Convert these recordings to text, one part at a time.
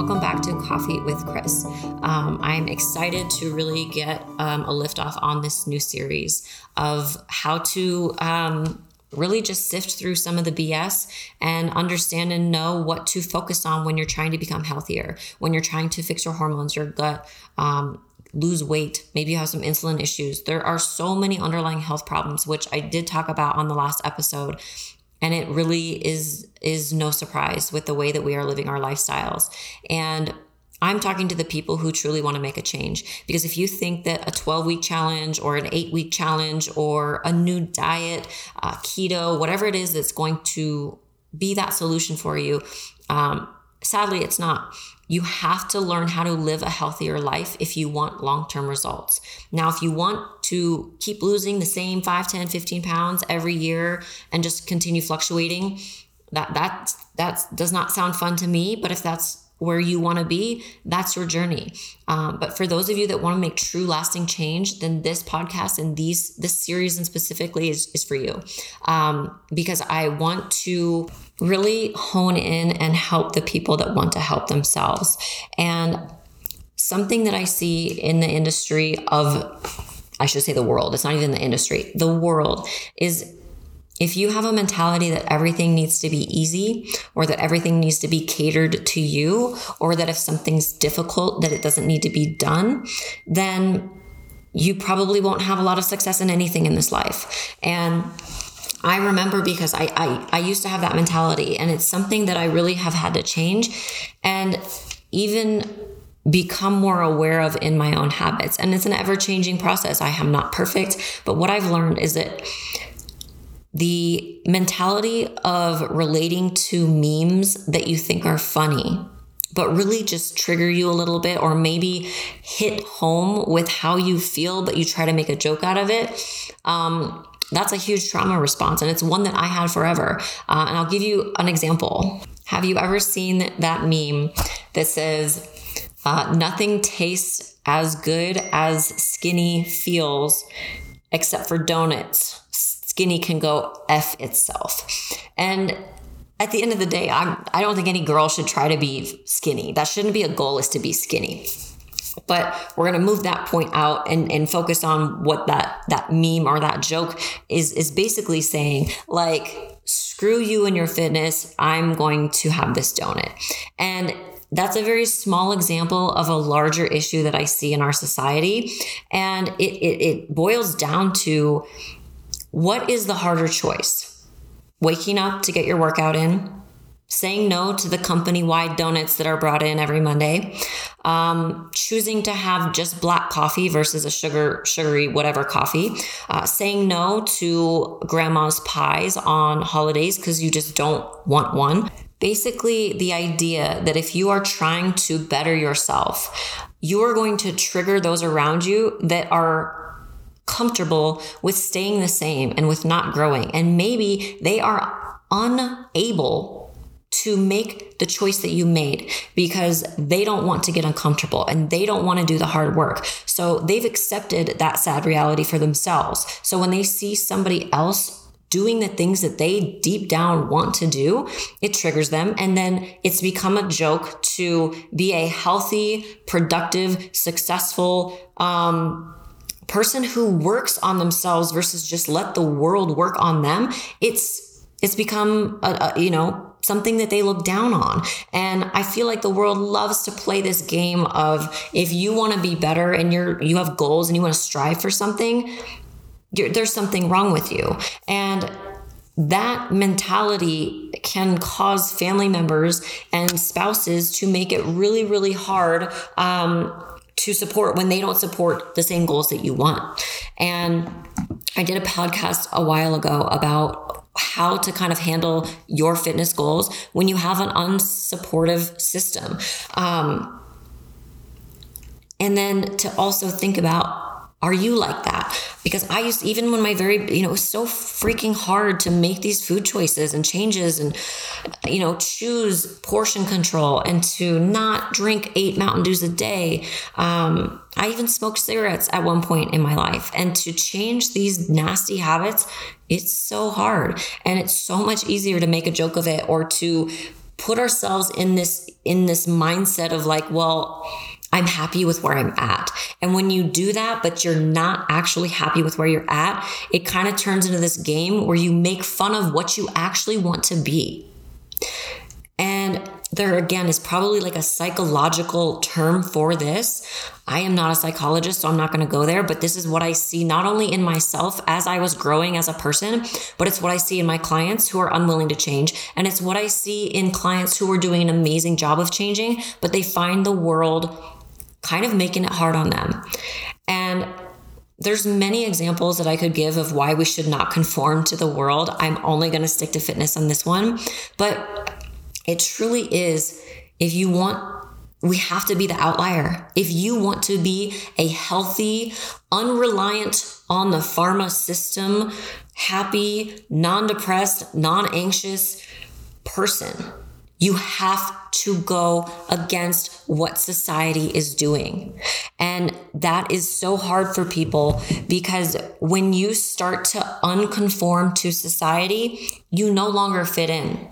welcome back to Coffee with Chris. Um, I'm excited to really get um, a lift off on this new series of how to um, really just sift through some of the BS and understand and know what to focus on when you're trying to become healthier, when you're trying to fix your hormones, your gut, um, lose weight, maybe you have some insulin issues. There are so many underlying health problems, which I did talk about on the last episode. And it really is is no surprise with the way that we are living our lifestyles. And I'm talking to the people who truly want to make a change. Because if you think that a 12 week challenge or an eight week challenge or a new diet, uh, keto, whatever it is that's going to be that solution for you, um, sadly, it's not. You have to learn how to live a healthier life if you want long term results. Now, if you want to keep losing the same 5, 10, 15 pounds every year and just continue fluctuating, that that that does not sound fun to me. But if that's where you want to be, that's your journey. Um, but for those of you that want to make true lasting change, then this podcast and these this series and specifically is, is for you. Um, because I want to really hone in and help the people that want to help themselves. And something that I see in the industry of I should say the world, it's not even the industry, the world is if you have a mentality that everything needs to be easy or that everything needs to be catered to you or that if something's difficult that it doesn't need to be done, then you probably won't have a lot of success in anything in this life. And I remember because I, I, I used to have that mentality and it's something that I really have had to change and even become more aware of in my own habits. And it's an ever changing process. I am not perfect, but what I've learned is that the mentality of relating to memes that you think are funny but really just trigger you a little bit or maybe hit home with how you feel but you try to make a joke out of it um, that's a huge trauma response and it's one that i had forever. Uh, and i'll give you an example. Have you ever seen that meme that says uh, nothing tastes as good as skinny feels except for donuts skinny can go F itself. And at the end of the day, I'm, I don't think any girl should try to be skinny. That shouldn't be a goal, is to be skinny. But we're going to move that point out and, and focus on what that, that meme or that joke is, is basically saying. Like, screw you and your fitness. I'm going to have this donut. And that's a very small example of a larger issue that I see in our society. And it, it, it boils down to what is the harder choice? Waking up to get your workout in, saying no to the company wide donuts that are brought in every Monday, um, choosing to have just black coffee versus a sugar, sugary, whatever coffee, uh, saying no to grandma's pies on holidays because you just don't want one. Basically, the idea that if you are trying to better yourself, you are going to trigger those around you that are comfortable with staying the same and with not growing. And maybe they are unable to make the choice that you made because they don't want to get uncomfortable and they don't want to do the hard work. So they've accepted that sad reality for themselves. So when they see somebody else doing the things that they deep down want to do, it triggers them. And then it's become a joke to be a healthy, productive, successful, um, person who works on themselves versus just let the world work on them, it's it's become a, a, you know something that they look down on. And I feel like the world loves to play this game of if you want to be better and you're you have goals and you want to strive for something, there's something wrong with you. And that mentality can cause family members and spouses to make it really, really hard um, to support when they don't support the same goals that you want. And I did a podcast a while ago about how to kind of handle your fitness goals when you have an unsupportive system. Um, and then to also think about are you like that? Because I used, even when my very, you know, it was so freaking hard to make these food choices and changes and, you know, choose portion control and to not drink eight Mountain Dews a day. Um, I even smoked cigarettes at one point in my life. And to change these nasty habits, it's so hard. And it's so much easier to make a joke of it or to put ourselves in this in this mindset of like, well, I'm happy with where I'm at. And when you do that, but you're not actually happy with where you're at, it kind of turns into this game where you make fun of what you actually want to be. And there again is probably like a psychological term for this. I am not a psychologist, so I'm not going to go there, but this is what I see not only in myself as I was growing as a person, but it's what I see in my clients who are unwilling to change. And it's what I see in clients who are doing an amazing job of changing, but they find the world kind of making it hard on them. And there's many examples that I could give of why we should not conform to the world. I'm only going to stick to fitness on this one, but it truly is if you want we have to be the outlier. If you want to be a healthy, unreliant on the pharma system, happy, non depressed, non anxious person, you have to go against what society is doing. And that is so hard for people because when you start to unconform to society, you no longer fit in.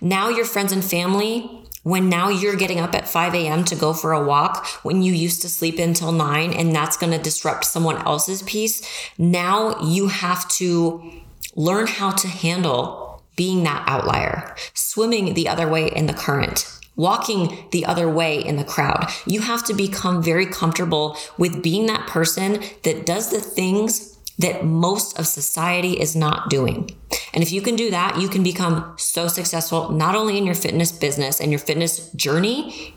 Now, your friends and family, when now you're getting up at 5 a.m. to go for a walk when you used to sleep until 9 and that's going to disrupt someone else's peace, now you have to learn how to handle being that outlier, swimming the other way in the current. Walking the other way in the crowd. You have to become very comfortable with being that person that does the things that most of society is not doing. And if you can do that, you can become so successful, not only in your fitness business and your fitness journey,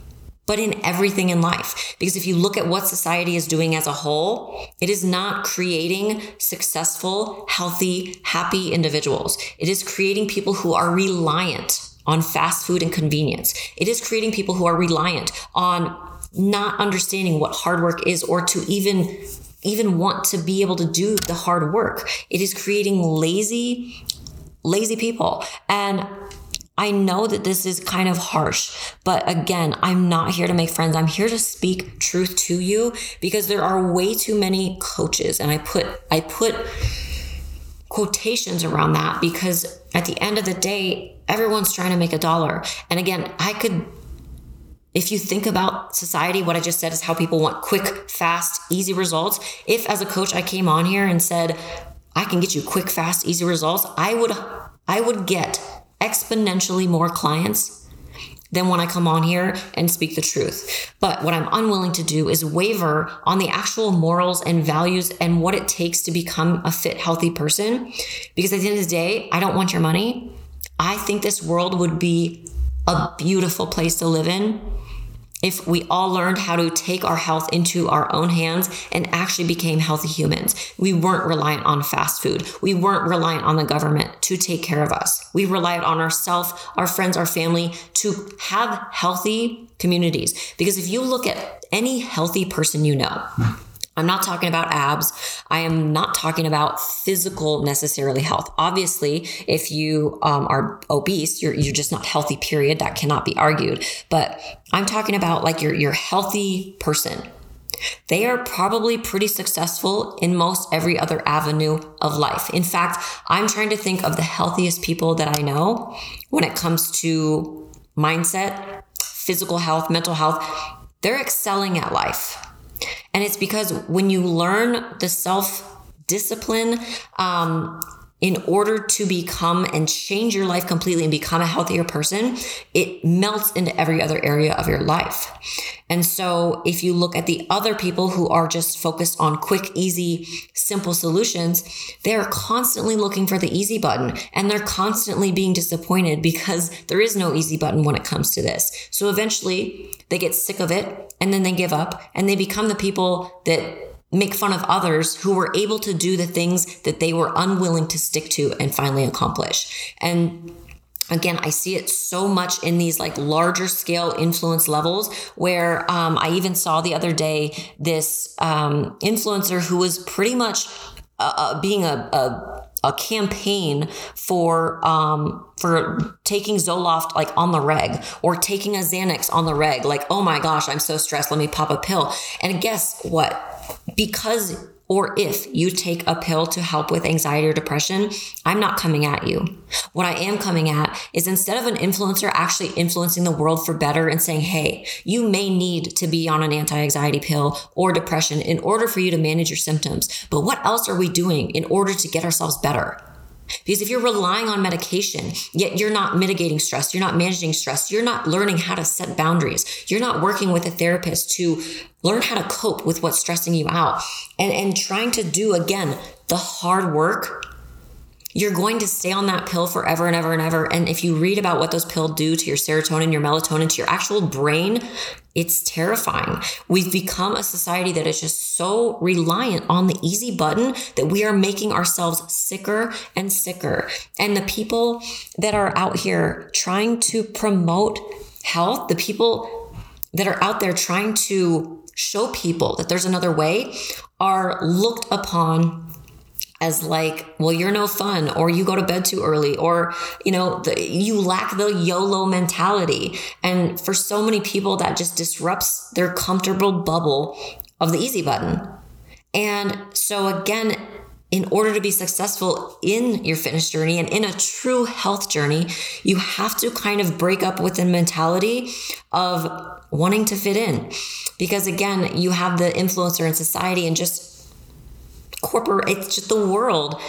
but in everything in life. Because if you look at what society is doing as a whole, it is not creating successful, healthy, happy individuals. It is creating people who are reliant on fast food and convenience. It is creating people who are reliant on not understanding what hard work is or to even even want to be able to do the hard work. It is creating lazy, lazy people. And I know that this is kind of harsh, but again, I'm not here to make friends. I'm here to speak truth to you because there are way too many coaches and I put I put quotations around that because at the end of the day, everyone's trying to make a dollar. And again, I could if you think about society, what I just said is how people want quick, fast, easy results. If as a coach I came on here and said, I can get you quick, fast, easy results, I would I would get exponentially more clients than when I come on here and speak the truth. But what I'm unwilling to do is waver on the actual morals and values and what it takes to become a fit, healthy person. Because at the end of the day, I don't want your money. I think this world would be a beautiful place to live in if we all learned how to take our health into our own hands and actually became healthy humans. We weren't reliant on fast food. We weren't reliant on the government to take care of us. We relied on ourselves, our friends, our family to have healthy communities. Because if you look at any healthy person you know, I'm not talking about abs. I am not talking about physical necessarily health. Obviously, if you um, are obese, you're, you're just not healthy, period. That cannot be argued. But I'm talking about like your, your healthy person. They are probably pretty successful in most every other avenue of life. In fact, I'm trying to think of the healthiest people that I know when it comes to mindset, physical health, mental health. They're excelling at life and it's because when you learn the self discipline, um, in order to become and change your life completely and become a healthier person, it melts into every other area of your life. And so, if you look at the other people who are just focused on quick, easy, simple solutions, they're constantly looking for the easy button and they're constantly being disappointed because there is no easy button when it comes to this. So, eventually, they get sick of it and then they give up and they become the people that make fun of others who were able to do the things that they were unwilling to stick to and finally accomplish. And again i see it so much in these like larger scale influence levels where um, i even saw the other day this um, influencer who was pretty much uh, uh being a, a a campaign for um for taking Zoloft like on the reg or taking a Xanax on the reg. Like oh my gosh I'm so stressed. Let me pop a pill. And guess what? Because or if you take a pill to help with anxiety or depression, I'm not coming at you. What I am coming at is instead of an influencer actually influencing the world for better and saying, hey, you may need to be on an anti anxiety pill or depression in order for you to manage your symptoms. But what else are we doing in order to get ourselves better? Because if you're relying on medication, yet you're not mitigating stress, you're not managing stress, you're not learning how to set boundaries, you're not working with a therapist to learn how to cope with what's stressing you out, and, and trying to do again the hard work you're going to stay on that pill forever and ever and ever. And if you read about what those pills do to your serotonin, your melatonin, to your actual brain, it's terrifying. We've become a society that is just so reliant on the easy button that we are making ourselves sicker and sicker. And the people that are out here trying to promote health, the people that are out there trying to show people that there's another way, are looked upon as like, well, you're no fun, or you go to bed too early, or, you know, the, you lack the YOLO mentality. And for so many people, that just disrupts their comfortable bubble of the easy button. And so, again, in order to be successful in your fitness journey and in a true health journey, you have to kind of break up with the mentality of wanting to fit in. Because again, you have the influencer in society and just corporate, it's just the world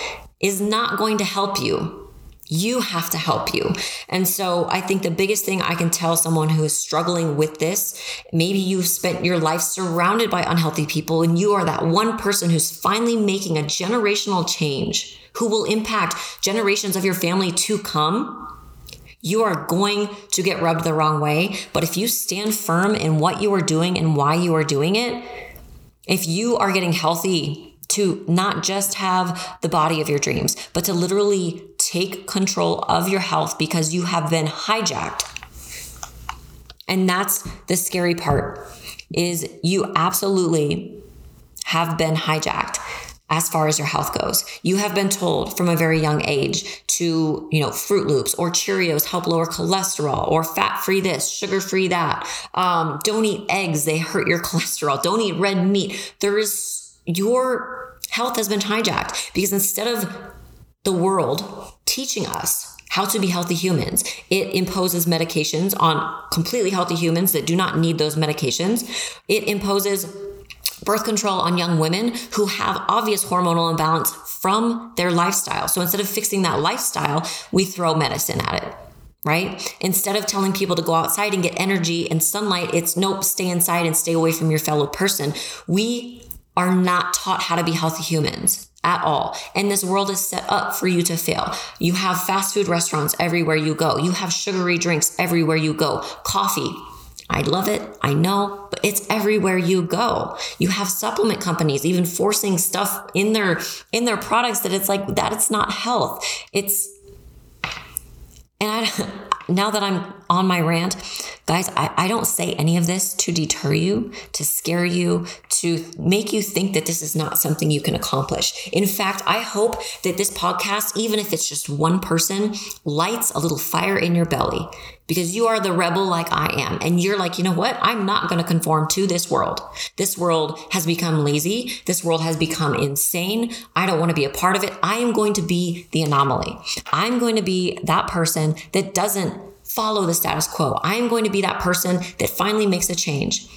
is not going to help you. You have to help you. And so I think the biggest thing I can tell someone who is struggling with this, maybe you've spent your life surrounded by unhealthy people and you are that one person who's finally making a generational change who will impact generations of your family to come. You are going to get rubbed the wrong way. But if you stand firm in what you are doing and why you are doing it, if you are getting healthy to not just have the body of your dreams, but to literally take control of your health because you have been hijacked. And that's the scary part is you absolutely have been hijacked as far as your health goes. You have been told from a very young age to, you know, Froot Loops or Cheerios help lower cholesterol or fat free this, sugar free that. Um, don't eat eggs, they hurt your cholesterol. Don't eat red meat. There is your health has been hijacked because instead of the world teaching us how to be healthy humans. It imposes medications on completely healthy humans that do not need those medications. It imposes birth control on young women who have obvious hormonal imbalance from their lifestyle. So instead of fixing that lifestyle, we throw medicine at it. Right? Instead of telling people to go outside and get energy and sunlight, it's nope, stay inside and stay away from your fellow person. We are not taught how to be healthy humans at all. And this world is set up for you to fail. You have fast food restaurants everywhere you go. You have sugary drinks everywhere you go. Coffee. I love it. I know, but it's everywhere you go. You have supplement companies even forcing stuff in their in their products that it's like that it's not health. It's and I now that I'm on my rant, guys, I, I don't say any of this to deter you, to scare you, to make you think that this is not something you can accomplish. In fact, I hope that this podcast, even if it's just one person, lights a little fire in your belly because you are the rebel like I am. And you're like, you know what? I'm not going to conform to this world. This world has become lazy. This world has become insane. I don't want to be a part of it. I am going to be the anomaly. I'm going to be that person that doesn't follow the status quo. I am going to be that person that finally makes a change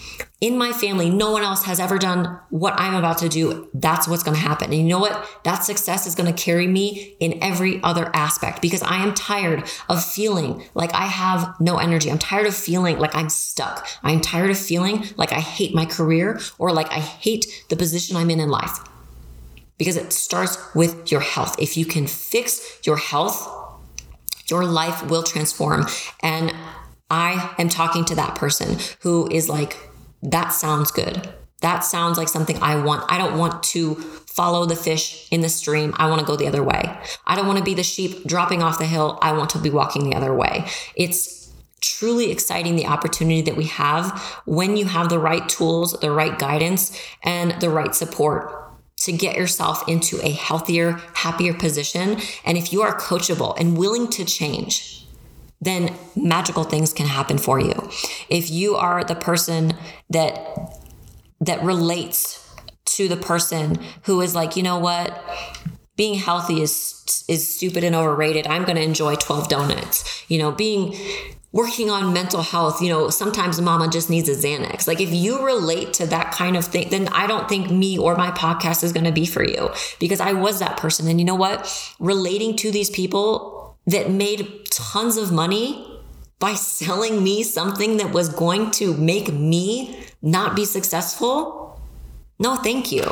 in my family, no one else has ever done what I'm about to do. That's what's going to happen. And you know what? That success is going to carry me in every other aspect because I am tired of feeling like I have no energy. I'm tired of feeling like I'm stuck. I'm tired of feeling like I hate my career or like I hate the position I'm in in life because it starts with your health. If you can fix your health, your life will transform. And I am talking to that person who is like, that sounds good. That sounds like something I want. I don't want to follow the fish in the stream. I want to go the other way. I don't want to be the sheep dropping off the hill. I want to be walking the other way. It's truly exciting the opportunity that we have when you have the right tools, the right guidance, and the right support to get yourself into a healthier, happier position. And if you are coachable and willing to change, then magical things can happen for you. If you are the person that that relates to the person who is like, you know what? Being healthy is is stupid and overrated. I'm going to enjoy 12 donuts. You know, being working on mental health, you know, sometimes mama just needs a Xanax. Like if you relate to that kind of thing, then I don't think me or my podcast is going to be for you because I was that person. And you know what? Relating to these people that made tons of money by selling me something that was going to make me not be successful? No, thank you.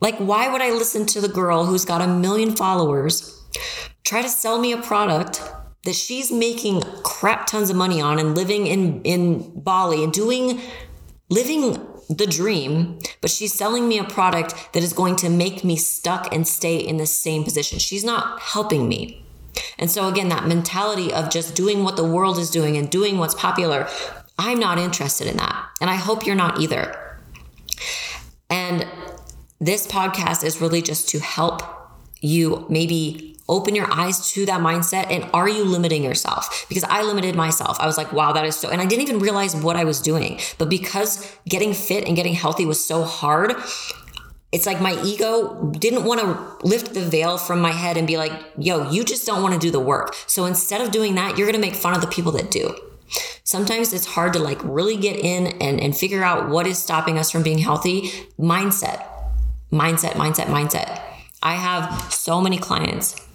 Like, why would I listen to the girl who's got a million followers try to sell me a product that she's making crap tons of money on and living in in Bali and doing living the dream, but she's selling me a product that is going to make me stuck and stay in the same position. She's not helping me. And so again, that mentality of just doing what the world is doing and doing what's popular, I'm not interested in that. And I hope you're not either. And this podcast is really just to help you maybe open your eyes to that mindset and are you limiting yourself? Because i limited myself. I was like wow that is so and i didn't even realize what i was doing. But because getting fit and getting healthy was so hard it's like my ego didn't want to lift the veil from my head and be like yo you just don't want to do the work. So instead of doing that you're going to make fun of the people that do. Sometimes it's hard to like really get in and, and figure out what is stopping us from being healthy. Mindset. Mindset mindset mindset. I have so many clients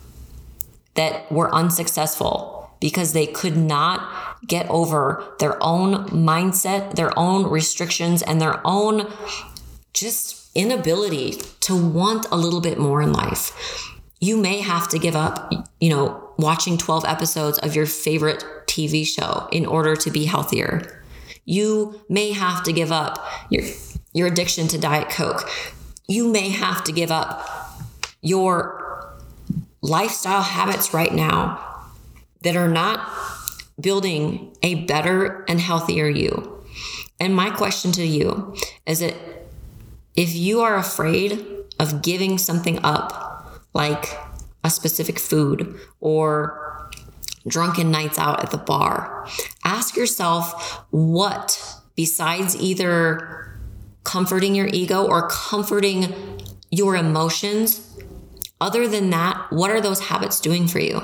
that were unsuccessful because they could not get over their own mindset, their own restrictions, and their own just inability to want a little bit more in life. You may have to give up, you know, watching 12 episodes of your favorite TV show in order to be healthier. You may have to give up your, your addiction to Diet Coke. You may have to give up your lifestyle habits right now that are not building a better and healthier you. And my question to you is that if you are afraid of giving something up, like a specific food or drunken nights out at the bar, ask yourself what, besides either comforting your ego or comforting your emotions, other than that, what are those habits doing for you?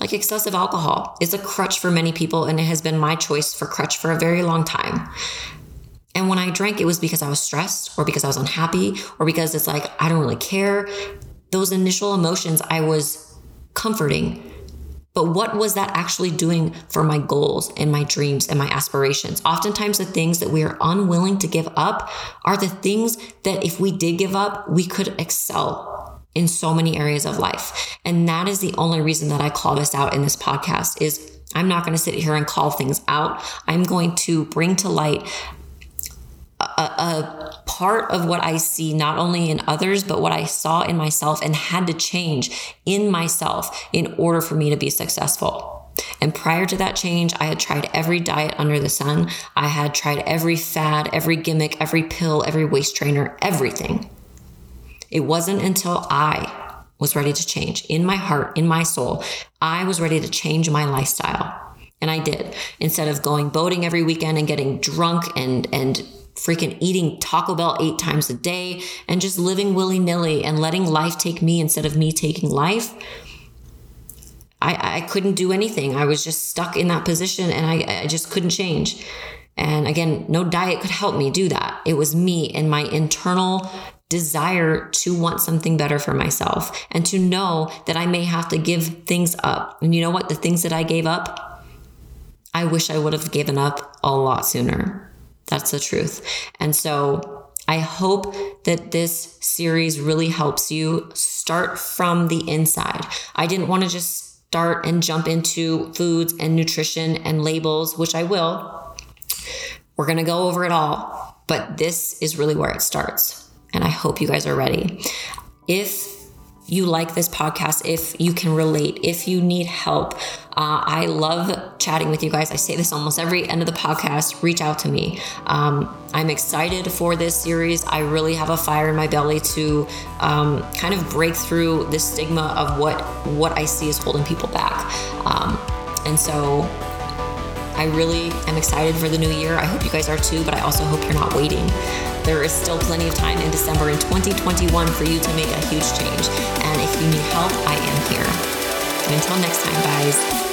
Like excessive alcohol is a crutch for many people, and it has been my choice for crutch for a very long time. And when I drank, it was because I was stressed or because I was unhappy or because it's like, I don't really care. Those initial emotions I was comforting. But what was that actually doing for my goals and my dreams and my aspirations? Oftentimes, the things that we are unwilling to give up are the things that if we did give up, we could excel in so many areas of life. And that is the only reason that I call this out in this podcast is I'm not going to sit here and call things out. I'm going to bring to light a, a, part of what I see, not only in others, but what I saw in myself and had to change in myself in order for me to be successful. And prior to that change, I had tried every diet under the sun. I had tried every fad, every gimmick, every pill, every waist trainer, everything. It wasn't until I was ready to change in my heart, in my soul, I was ready to change my lifestyle. And I did. Instead of going boating every weekend and getting drunk and and freaking eating Taco Bell eight times a day and just living willy nilly and letting life take me instead of me taking life. I, I couldn't do anything. I was just stuck in that position and I, I just couldn't change. And again, no diet could help me do that. It was me and my internal desire to want something better for myself and to know that I may have to give things up. And you know what? The things that I gave up, I wish I would have given up a lot sooner. That's the truth. And so I hope that this series really helps you start from the inside. I didn't want to just start and jump into foods and nutrition and labels, which I will. We're going to go over it all, but this is really where it starts and I hope you guys are ready. If you like this podcast, if you can relate, if you need help, uh, I love chatting with you guys. I say this almost every end of the podcast. Reach out to me. Um, I'm excited for this series. I really have a fire in my belly to um, kind of break through the stigma of what what I see is holding people back. Um, and so I really am excited for the new year. I hope you guys are too, but I also hope you're not waiting. There is still plenty of time in December in 2021 for you to make a huge change. And if you need help, I am here. And Until next time, guys.